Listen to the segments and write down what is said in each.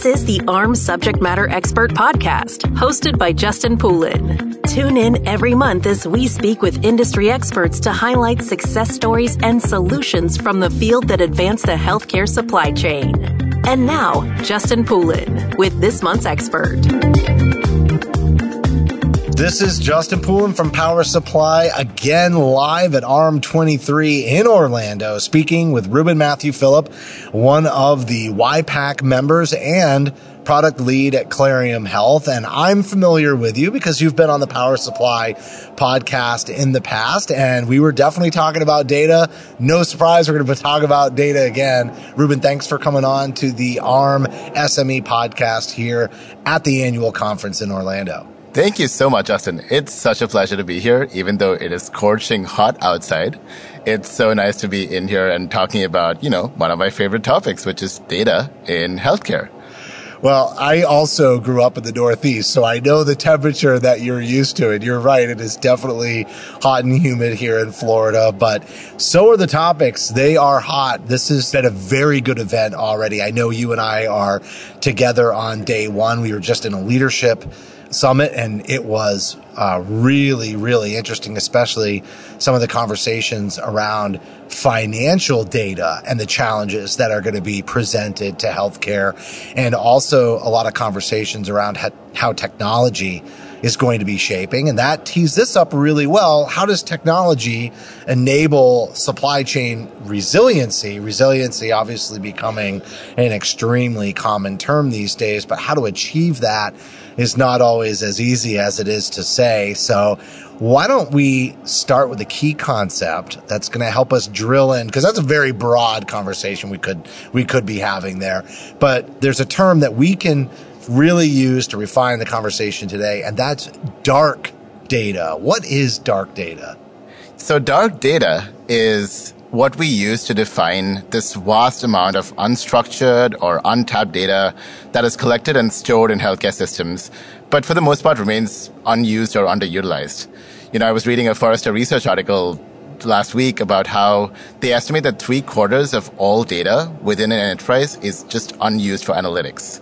This is the AHRMM Subject Matter Expert Podcast, hosted by Justin Poulin. Tune in every month as we speak with industry experts to highlight success stories and solutions from the field that advance the healthcare supply chain. And now, Justin Poulin with this month's expert. This is Justin Poulin from Power Supply, again live at AHRMM 23 in Orlando, speaking with Reuben Mathew Phillip, one of the YPAC members and product lead at Clarium Health. And I'm familiar with you because you've been on the Power Supply podcast in the past. And we were definitely talking about data. No surprise, we're going to talk about data again. Reuben, thanks for coming on to the AHRMM SME podcast here at the annual conference in Orlando. Thank you so much, Justin. It's such a pleasure to be here, even though it is scorching hot outside. It's so nice to be in here and talking about, you know, one of my favorite topics, which is data in healthcare. Well, I also grew up in the Northeast, so I know the temperature that you're used to. And you're right, it is definitely hot and humid here in Florida, but so are the topics. They are hot. This has been a very good event already. I know you and I are together on day one. We were just in a leadership summit, and it was uh, really, really interesting, especially some of the conversations around financial data and the challenges that are going to be presented to healthcare, and also a lot of conversations around how technology is going to be shaping. And that tees this up really well. How does technology enable supply chain resiliency? Resiliency obviously becoming an extremely common term these days, but how to achieve that is not always as easy as it is to say. So why don't we start with a key concept that's going to help us drill in because that's a very broad conversation we could we could be having there but there's a term that we can really use to refine the conversation today, and that's dark data. What is dark data? So, dark data is what we use to define this vast amount of unstructured or untapped data that is collected and stored in healthcare systems, but for the most part remains unused or underutilized. You know, I was reading a Forrester research article last week about how they estimate that three quarters of all data within an enterprise is just unused for analytics.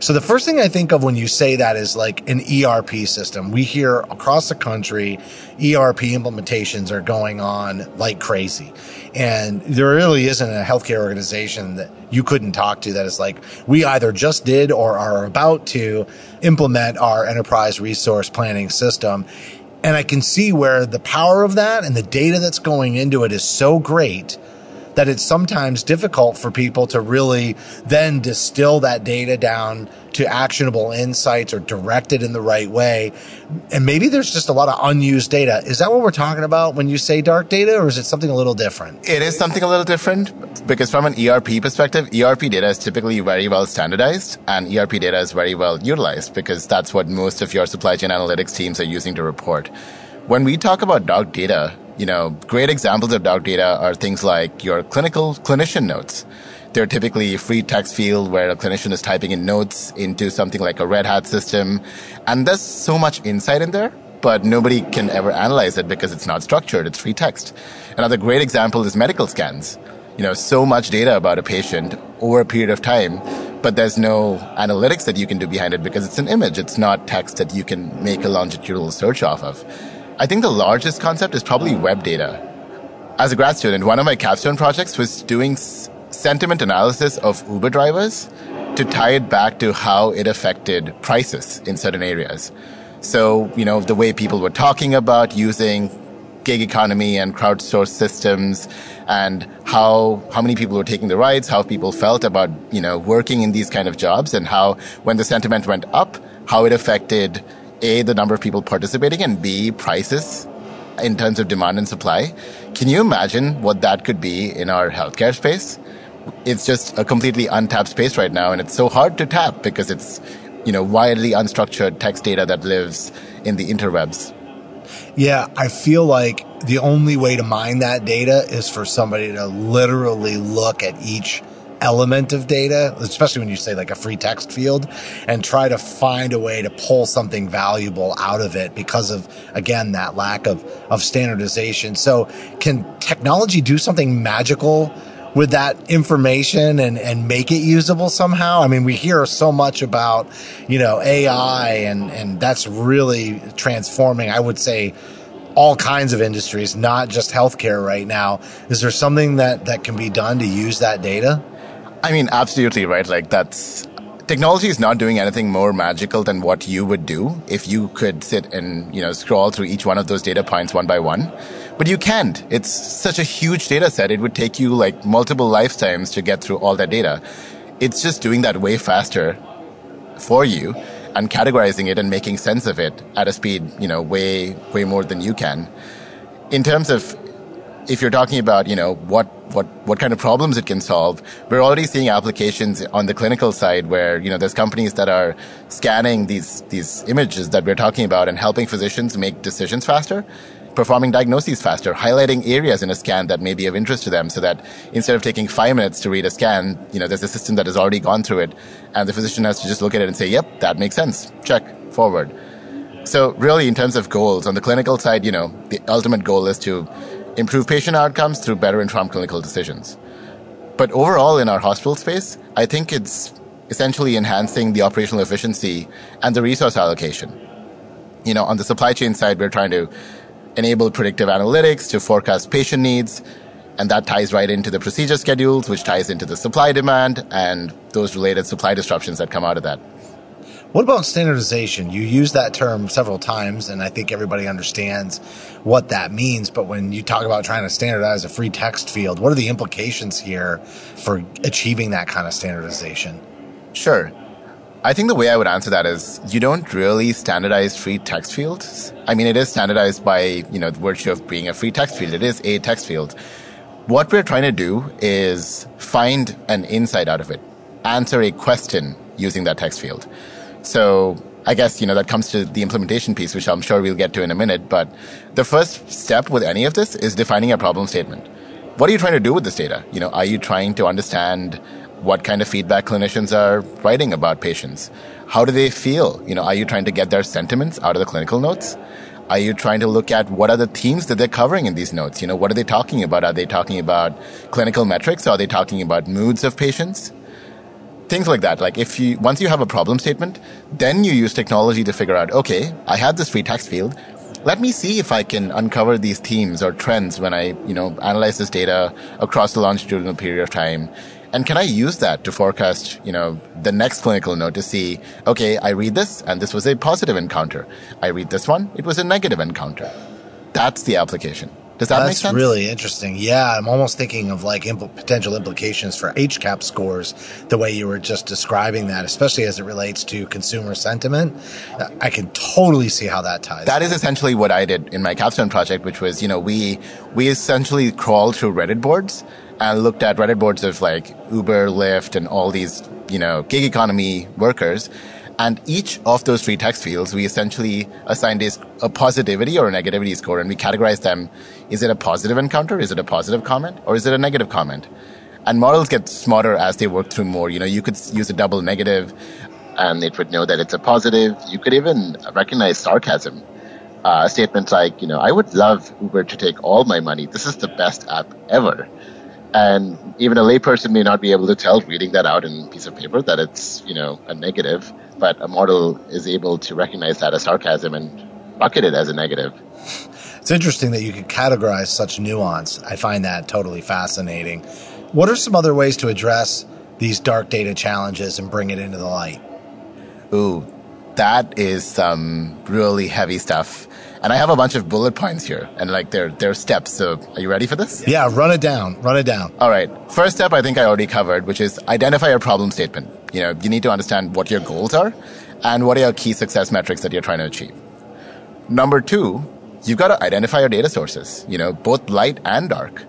So the first thing I think of when you say that is like an ERP system. We hear across the country, ERP implementations are going on like crazy. And there really isn't a healthcare organization that you couldn't talk to that is like, we either just did or are about to implement our enterprise resource planning system. And I can see where the power of that and the data that's going into it is so great that it's sometimes difficult for people to really then distill that data down to actionable insights or direct it in the right way. And maybe there's just a lot of unused data. Is that what we're talking about when you say dark data, or is it something a little different? It is something a little different because from an ERP perspective, ERP data is typically very well standardized and ERP data is very well utilized because that's what most of your supply chain analytics teams are using to report. When we talk about dark data, you know, great examples of dark data are things like your clinical clinician notes. They're typically a free text field where a clinician is typing in notes into something like a Red Hat system. And there's so much insight in there, but nobody can ever analyze it because it's not structured. It's free text. Another great example is medical scans. You know, so much data about a patient over a period of time, but there's no analytics that you can do behind it because it's an image. It's not text that you can make a longitudinal search off of. I think the largest concept is probably web data. As a grad student, one of my capstone projects was doing s- sentiment analysis of Uber drivers to tie it back to how it affected prices in certain areas. So, you know, the way people were talking about using gig economy and crowdsourced systems and how how many people were taking the rides, how people felt about, you know, working in these kind of jobs and how when the sentiment went up, how it affected a, the number of people participating, and B, prices in terms of demand and supply. Can you imagine what that could be in our healthcare space? It's just a completely untapped space right now, and it's so hard to tap because it's, you know, widely unstructured text data that lives in the interwebs. Yeah, I feel like the only way to mine that data is for somebody to literally look at each element of data, especially when you say like a free text field, and try to find a way to pull something valuable out of it because of, again, that lack of, of standardization. So can technology do something magical with that information and, and make it usable somehow? I mean, we hear so much about, you know, AI and, and that's really transforming, I would say, all kinds of industries, not just healthcare right now. Is there something that, that can be done to use that data? I mean, absolutely right. Like that's technology is not doing anything more magical than what you would do if you could sit and, you know, scroll through each one of those data points one by one. But you can't. It's such a huge data set. It would take you like multiple lifetimes to get through all that data. It's just doing that way faster for you and categorizing it and making sense of it at a speed, you know, way, way more than you can. In terms of if you're talking about, you know, what, what, what kind of problems it can solve, we're already seeing applications on the clinical side where, you know, there's companies that are scanning these, these images that we're talking about and helping physicians make decisions faster performing diagnoses faster, highlighting areas in a scan that may be of interest to them so that instead of taking five minutes to read a scan, you know, there's a system that has already gone through it and the physician has to just look at it and say, yep, that makes sense. Check, forward. So really in terms of goals, on the clinical side, you know, the ultimate goal is to improve patient outcomes through better informed clinical decisions. But overall in our hospital space, I think it's essentially enhancing the operational efficiency and the resource allocation. You know, on the supply chain side, we're trying to enable predictive analytics to forecast patient needs. And that ties right into the procedure schedules, which ties into the supply demand and those related supply disruptions that come out of that. What about standardization? You use that term several times, and I think everybody understands what that means. But when you talk about trying to standardize a free text field, what are the implications here for achieving that kind of standardization? Sure. I think the way I would answer that is you don't really standardize free text fields. I mean, it is standardized by, you know, the virtue of being a free text field. It is a text field. What we're trying to do is find an insight out of it, answer a question using that text field. So I guess, you know, that comes to the implementation piece, which I'm sure we'll get to in a minute. But the first step with any of this is defining a problem statement. What are you trying to do with this data? You know, are you trying to understand what kind of feedback clinicians are writing about patients. How do they feel? You know, are you trying to get their sentiments out of the clinical notes? Are you trying to look at what are the themes that they're covering in these notes? You know, what are they talking about? Are they talking about clinical metrics? Are they talking about moods of patients? Things like that. Like if you, once you have a problem statement, then you use technology to figure out, okay, I have this free text field. Let me see if I can uncover these themes or trends when I, you know, analyze this data across the longitudinal period of time and can I use that to forecast, you know, the next clinical note to see, okay, I read this and this was a positive encounter. I read this one, it was a negative encounter. That's the application. Does that That's make sense? really interesting. Yeah, I'm almost thinking of like impl- potential implications for HCAHPS scores, the way you were just describing that, especially as it relates to consumer sentiment. I can totally see how that ties. That is essentially what I did in my capstone project, which was, you know, we, we essentially crawled through Reddit boards and looked at Reddit boards of like Uber, Lyft, and all these, you know, gig economy workers. And each of those three text fields, we essentially assigned a, a positivity or a negativity score, and we categorized them. Is it a positive encounter? Is it a positive comment? Or is it a negative comment? And models get smarter as they work through more. You know, you could use a double negative, and it would know that it's a positive. You could even recognize sarcasm. Uh, statements like, you know, I would love Uber to take all my money. This is the best app ever. And even a layperson may not be able to tell reading that out in a piece of paper that it's, you know, a negative, but a model is able to recognize that as sarcasm and bucket it as a negative. It's interesting that you could categorize such nuance. I find that totally fascinating. What are some other ways to address these dark data challenges and bring it into the light? Ooh, that is some really heavy stuff. And I have a bunch of bullet points here and like they're, they're steps. So are you ready for this? Yeah, run it down. Run it down. All right. First step I think I already covered, which is identify your problem statement. You know, you need to understand what your goals are and what are your key success metrics that you're trying to achieve. Number two, you've got to identify your data sources, you know, both light and dark.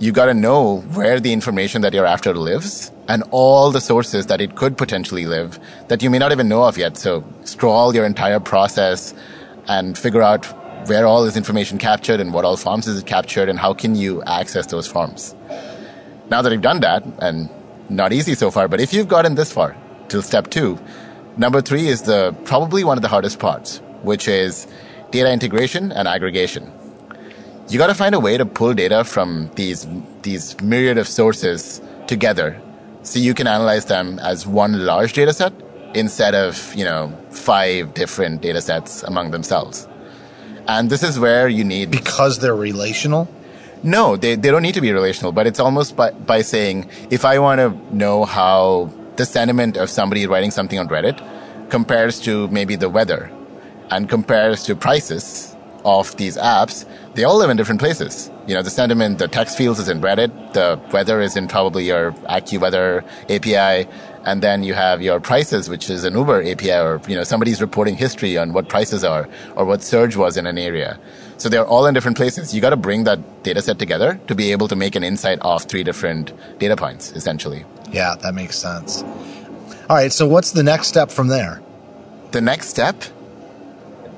You've got to know where the information that you're after lives and all the sources that it could potentially live that you may not even know of yet. So scroll your entire process and figure out where all is information captured and what all forms is it captured and how can you access those forms. Now that you've done that, and not easy so far, but if you've gotten this far till step two, number three is the probably one of the hardest parts, which is data integration and aggregation. you got to find a way to pull data from these these myriad of sources together so you can analyze them as one large data set instead of you know five different data sets among themselves and this is where you need because they're relational no they, they don't need to be relational but it's almost by, by saying if i want to know how the sentiment of somebody writing something on reddit compares to maybe the weather and compares to prices of these apps they all live in different places. You know, the sentiment, the text fields is in Reddit, the weather is in probably your AccuWeather API, and then you have your prices, which is an Uber API, or you know, somebody's reporting history on what prices are or what surge was in an area. So they're all in different places. You got to bring that data set together to be able to make an insight off three different data points, essentially. Yeah, that makes sense. All right, so what's the next step from there? The next step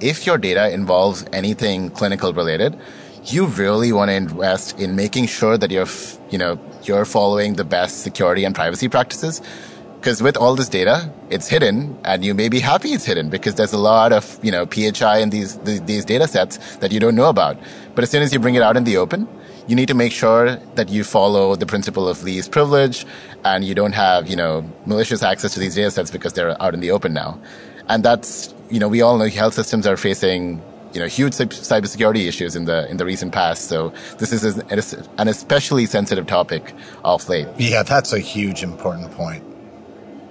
if your data involves anything clinical related, you really want to invest in making sure that you're, you know, you're following the best security and privacy practices. Because with all this data, it's hidden, and you may be happy it's hidden because there's a lot of, you know, PHI in these these data sets that you don't know about. But as soon as you bring it out in the open, you need to make sure that you follow the principle of least privilege, and you don't have, you know, malicious access to these data sets because they're out in the open now. And that's you know, we all know health systems are facing you know huge cybersecurity issues in the in the recent past. So this is an especially sensitive topic of late. Yeah, that's a huge important point.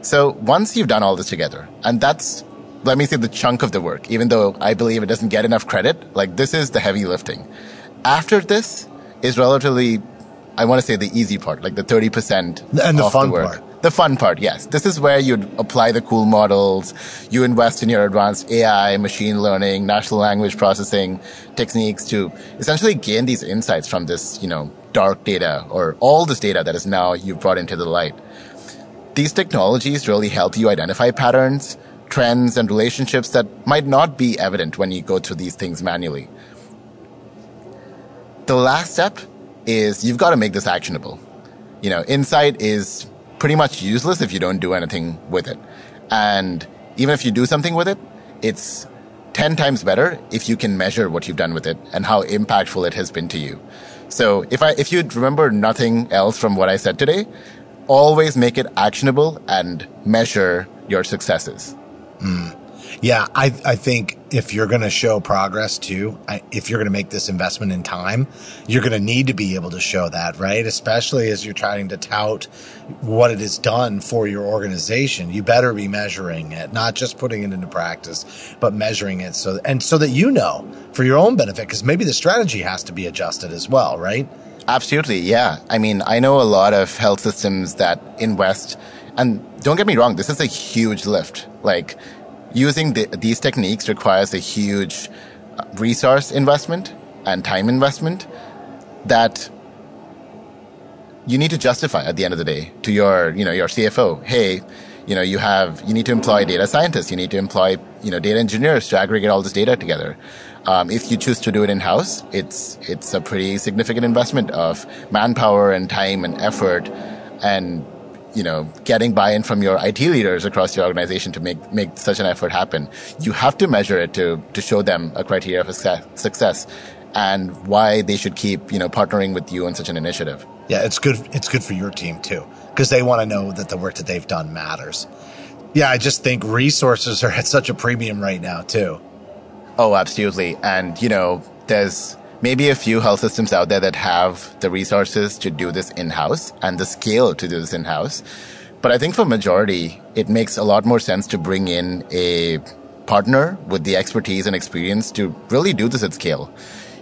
So once you've done all this together, and that's let me say the chunk of the work, even though I believe it doesn't get enough credit, like this is the heavy lifting. After this is relatively, I want to say the easy part, like the 30% and the fun the part. The fun part, yes. This is where you'd apply the cool models. You invest in your advanced AI, machine learning, natural language processing techniques to essentially gain these insights from this, you know, dark data or all this data that is now you've brought into the light. These technologies really help you identify patterns, trends, and relationships that might not be evident when you go through these things manually. The last step is you've got to make this actionable. You know, insight is pretty much useless if you don't do anything with it. And even if you do something with it, it's 10 times better if you can measure what you've done with it and how impactful it has been to you. So if I, if you remember nothing else from what I said today, always make it actionable and measure your successes. Mm. Yeah, I, I think if you're going to show progress too, I, if you're going to make this investment in time, you're going to need to be able to show that, right? Especially as you're trying to tout what it has done for your organization. You better be measuring it, not just putting it into practice, but measuring it so, and so that you know for your own benefit, because maybe the strategy has to be adjusted as well, right? Absolutely. Yeah. I mean, I know a lot of health systems that invest and don't get me wrong, this is a huge lift. Like, using the, these techniques requires a huge uh, resource investment and time investment that you need to justify at the end of the day to your, you know, your CFO. Hey, you know, you have, you need to employ data scientists. You need to employ, you know, data engineers to aggregate all this data together. Um, if you choose to do it in house, it's, it's a pretty significant investment of manpower and time and effort and you know, getting buy-in from your IT leaders across your organization to make, make such an effort happen. You have to measure it to, to show them a criteria of success and why they should keep, you know, partnering with you on such an initiative. Yeah, it's good. It's good for your team too, because they want to know that the work that they've done matters. Yeah, I just think resources are at such a premium right now too. Oh, absolutely. And, you know, there's, maybe a few health systems out there that have the resources to do this in-house and the scale to do this in-house. But I think for majority, it makes a lot more sense to bring in a partner with the expertise and experience to really do this at scale.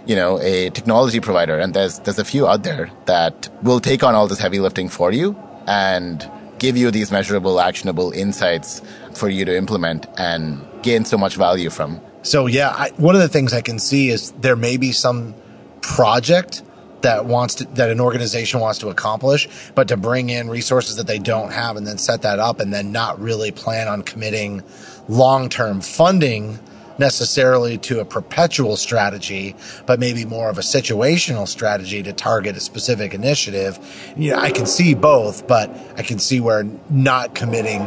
You know, a technology provider, and there's there's a few out there that will take on all this heavy lifting for you and give you these measurable, actionable insights for you to implement and gain so much value from. So yeah, I, one of the things I can see is there may be some project that wants to, that an organization wants to accomplish, but to bring in resources that they don't have and then set that up and then not really plan on committing long-term funding necessarily to a perpetual strategy, but maybe more of a situational strategy to target a specific initiative. You know, I can see both, but I can see where not committing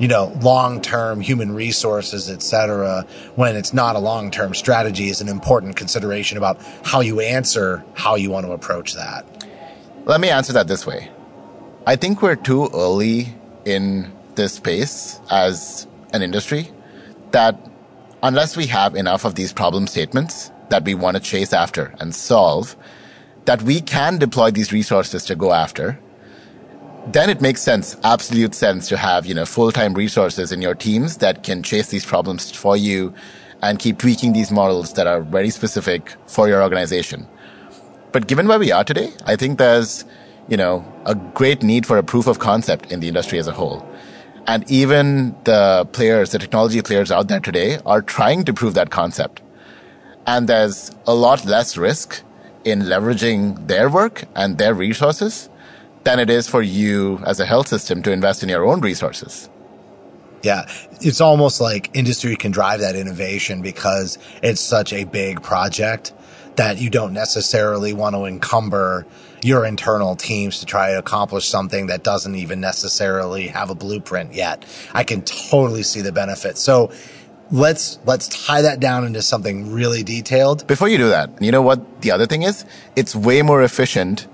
you know, long-term human resources, et cetera, when it's not a long-term strategy is an important consideration about how you answer how you want to approach that. Let me answer that this way. I think we're too early in this space as an industry that unless we have enough of these problem statements that we want to chase after and solve, that we can deploy these resources to go after, then it makes sense, absolute sense to have, you know, full-time resources in your teams that can chase these problems for you and keep tweaking these models that are very specific for your organization. But given where we are today, I think there's, you know, a great need for a proof of concept in the industry as a whole. And even the players, the technology players out there today are trying to prove that concept. And there's a lot less risk in leveraging their work and their resources than it is for you as a health system to invest in your own resources. Yeah, it's almost like industry can drive that innovation because it's such a big project that you don't necessarily want to encumber your internal teams to try to accomplish something that doesn't even necessarily have a blueprint yet. I can totally see the benefit. So let's let's tie that down into something really detailed. Before you do that, you know what the other thing is? It's way more efficient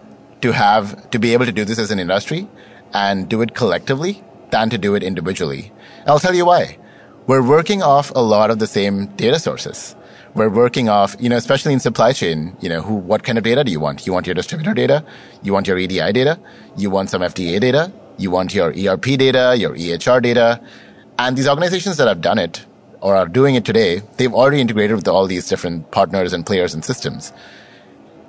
to have to be able to do this as an industry and do it collectively than to do it individually. I'll tell you why. We're working off a lot of the same data sources we're working off, you know, especially in supply chain, you know, who, what kind of data do you want? You want your distributor data? You want your EDI data? You want some FDA data? You want your ERP data, your EHR data? And these organizations that have done it or are doing it today, they've already integrated with all these different partners and players and systems.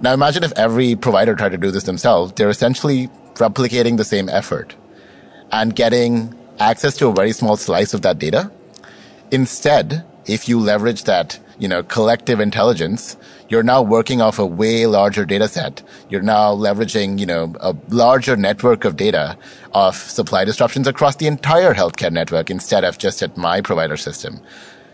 Now imagine if every provider tried to do this themselves, they're essentially replicating the same effort and getting access to a very small slice of that data. Instead, if you leverage that you know, collective intelligence, you're now working off a way larger data set. You're now leveraging, you know, a larger network of data of supply disruptions across the entire healthcare network instead of just at my provider system.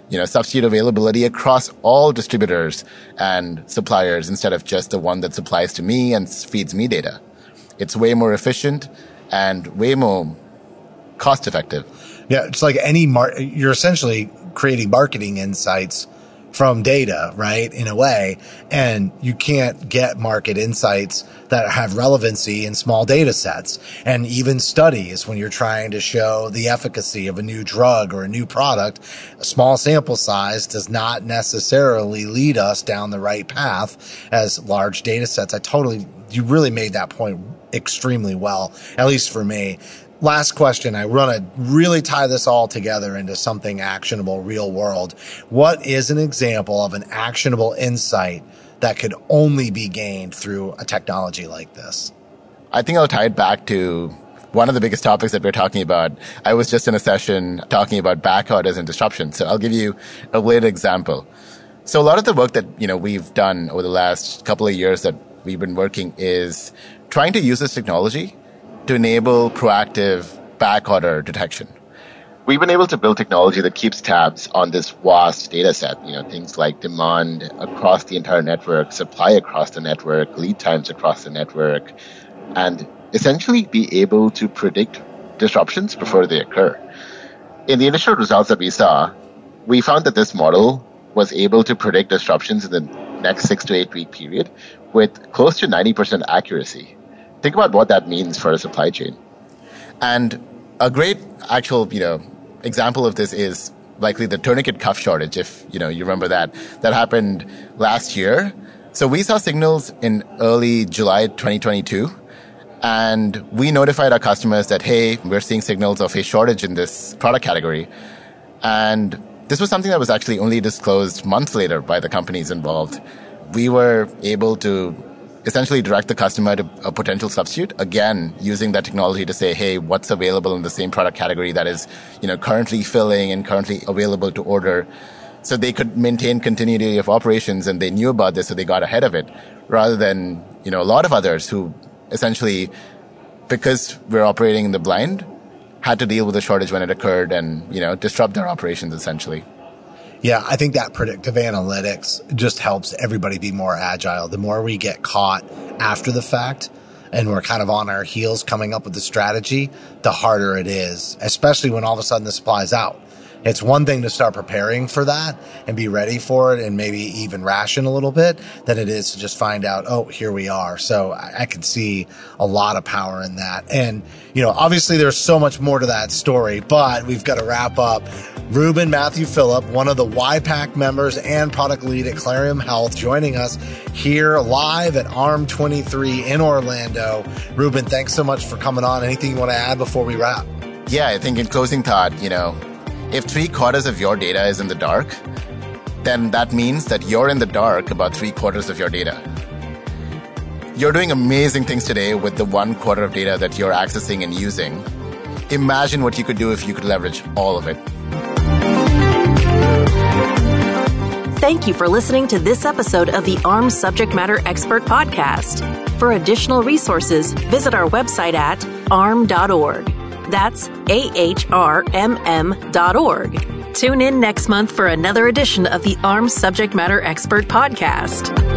You know, substitute availability across all distributors and suppliers instead of just the one that supplies to me and feeds me data. It's way more efficient and way more cost effective. Yeah, it's like any mar- you're essentially creating marketing insights from data, right? In a way. And you can't get market insights that have relevancy in small data sets and even studies when you're trying to show the efficacy of a new drug or a new product. A small sample size does not necessarily lead us down the right path as large data sets. I totally, you really made that point extremely well, at least for me last question. I want to really tie this all together into something actionable, real world. What is an example of an actionable insight that could only be gained through a technology like this? I think I'll tie it back to one of the biggest topics that we're talking about. I was just in a session talking about backorder disruption. So I'll give you a related example. So a lot of the work that, you know, we've done over the last couple of years that we've been working is trying to use this technology to enable proactive backorder detection. We've been able to build technology that keeps tabs on this vast data set, you know, things like demand across the entire network, supply across the network, lead times across the network, and essentially be able to predict disruptions before they occur. In the initial results that we saw, we found that this model was able to predict disruptions in the next six to eight week period with close to 90% accuracy think about what that means for a supply chain. And a great actual, you know, example of this is likely the tourniquet cuff shortage. If, you know, you remember that, that happened last year. So we saw signals in early July 2022 and we notified our customers that, hey, we're seeing signals of a shortage in this product category. And this was something that was actually only disclosed months later by the companies involved. We were able to essentially direct the customer to a potential substitute. Again, using that technology to say, hey, what's available in the same product category that is, you know, currently filling and currently available to order. So they could maintain continuity of operations and they knew about this, so they got ahead of it rather than, you know, a lot of others who essentially, because we're operating in the blind, had to deal with the shortage when it occurred and, you know, disrupt their operations essentially. Yeah, I think that predictive analytics just helps everybody be more agile. The more we get caught after the fact and we're kind of on our heels coming up with the strategy, the harder it is, especially when all of a sudden the supply is out. It's one thing to start preparing for that and be ready for it and maybe even ration a little bit than it is to just find out, oh, here we are. So I, I can see a lot of power in that. And, you know, obviously there's so much more to that story, but we've got to wrap up. Reuben Mathew Phillip, one of the YPAC members and product lead at Clarium Health, joining us here live at AHRMM 23 in Orlando. Reuben, thanks so much for coming on. Anything you want to add before we wrap? Yeah, I think in closing Todd, you know, if three quarters of your data is in the dark, then that means that you're in the dark about three quarters of your data. You're doing amazing things today with the one quarter of data that you're accessing and using. Imagine what you could do if you could leverage all of it. Thank you for listening to this episode of the AHRMM Subject Matter Expert Podcast. For additional resources, visit our website at ahrmm.org. That's A-H-R-M-M dot org. Tune in next month for another edition of the AHRMM Subject Matter Expert Podcast.